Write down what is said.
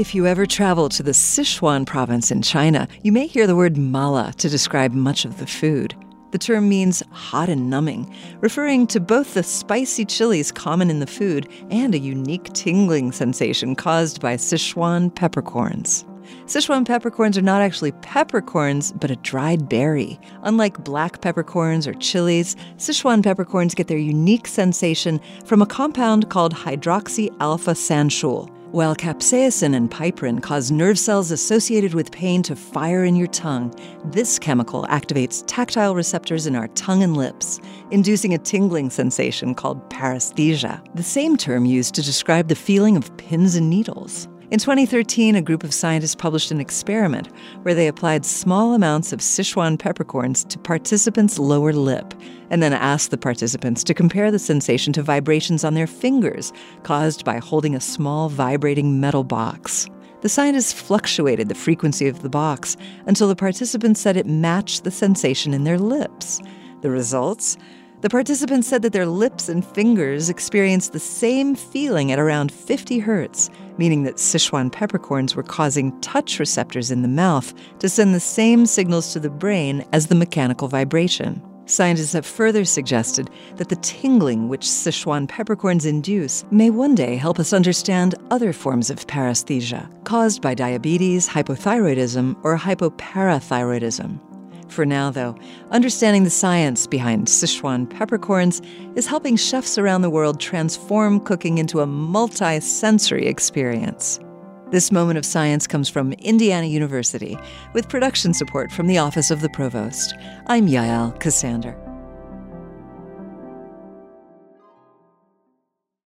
If you ever travel to the Sichuan province in China, you may hear the word mala to describe much of the food. The term means hot and numbing, referring to both the spicy chilies common in the food and a unique tingling sensation caused by Sichuan peppercorns. Sichuan peppercorns are not actually peppercorns, but a dried berry. Unlike black peppercorns or chilies, Sichuan peppercorns get their unique sensation from a compound called hydroxy alpha sanshool. While capsaicin and piperine cause nerve cells associated with pain to fire in your tongue, this chemical activates tactile receptors in our tongue and lips, inducing a tingling sensation called paresthesia, the same term used to describe the feeling of pins and needles. In 2013, a group of scientists published an experiment where they applied small amounts of Sichuan peppercorns to participants' lower lip and then asked the participants to compare the sensation to vibrations on their fingers caused by holding a small vibrating metal box. The scientists fluctuated the frequency of the box until the participants said it matched the sensation in their lips. The results? The participants said that their lips and fingers experienced the same feeling at around 50 hertz, meaning that Sichuan peppercorns were causing touch receptors in the mouth to send the same signals to the brain as the mechanical vibration. Scientists have further suggested that the tingling which Sichuan peppercorns induce may one day help us understand other forms of paresthesia caused by diabetes, hypothyroidism, or hypoparathyroidism. For now, though, understanding the science behind Sichuan peppercorns is helping chefs around the world transform cooking into a multi sensory experience. This moment of science comes from Indiana University with production support from the Office of the Provost. I'm Yael Ksander.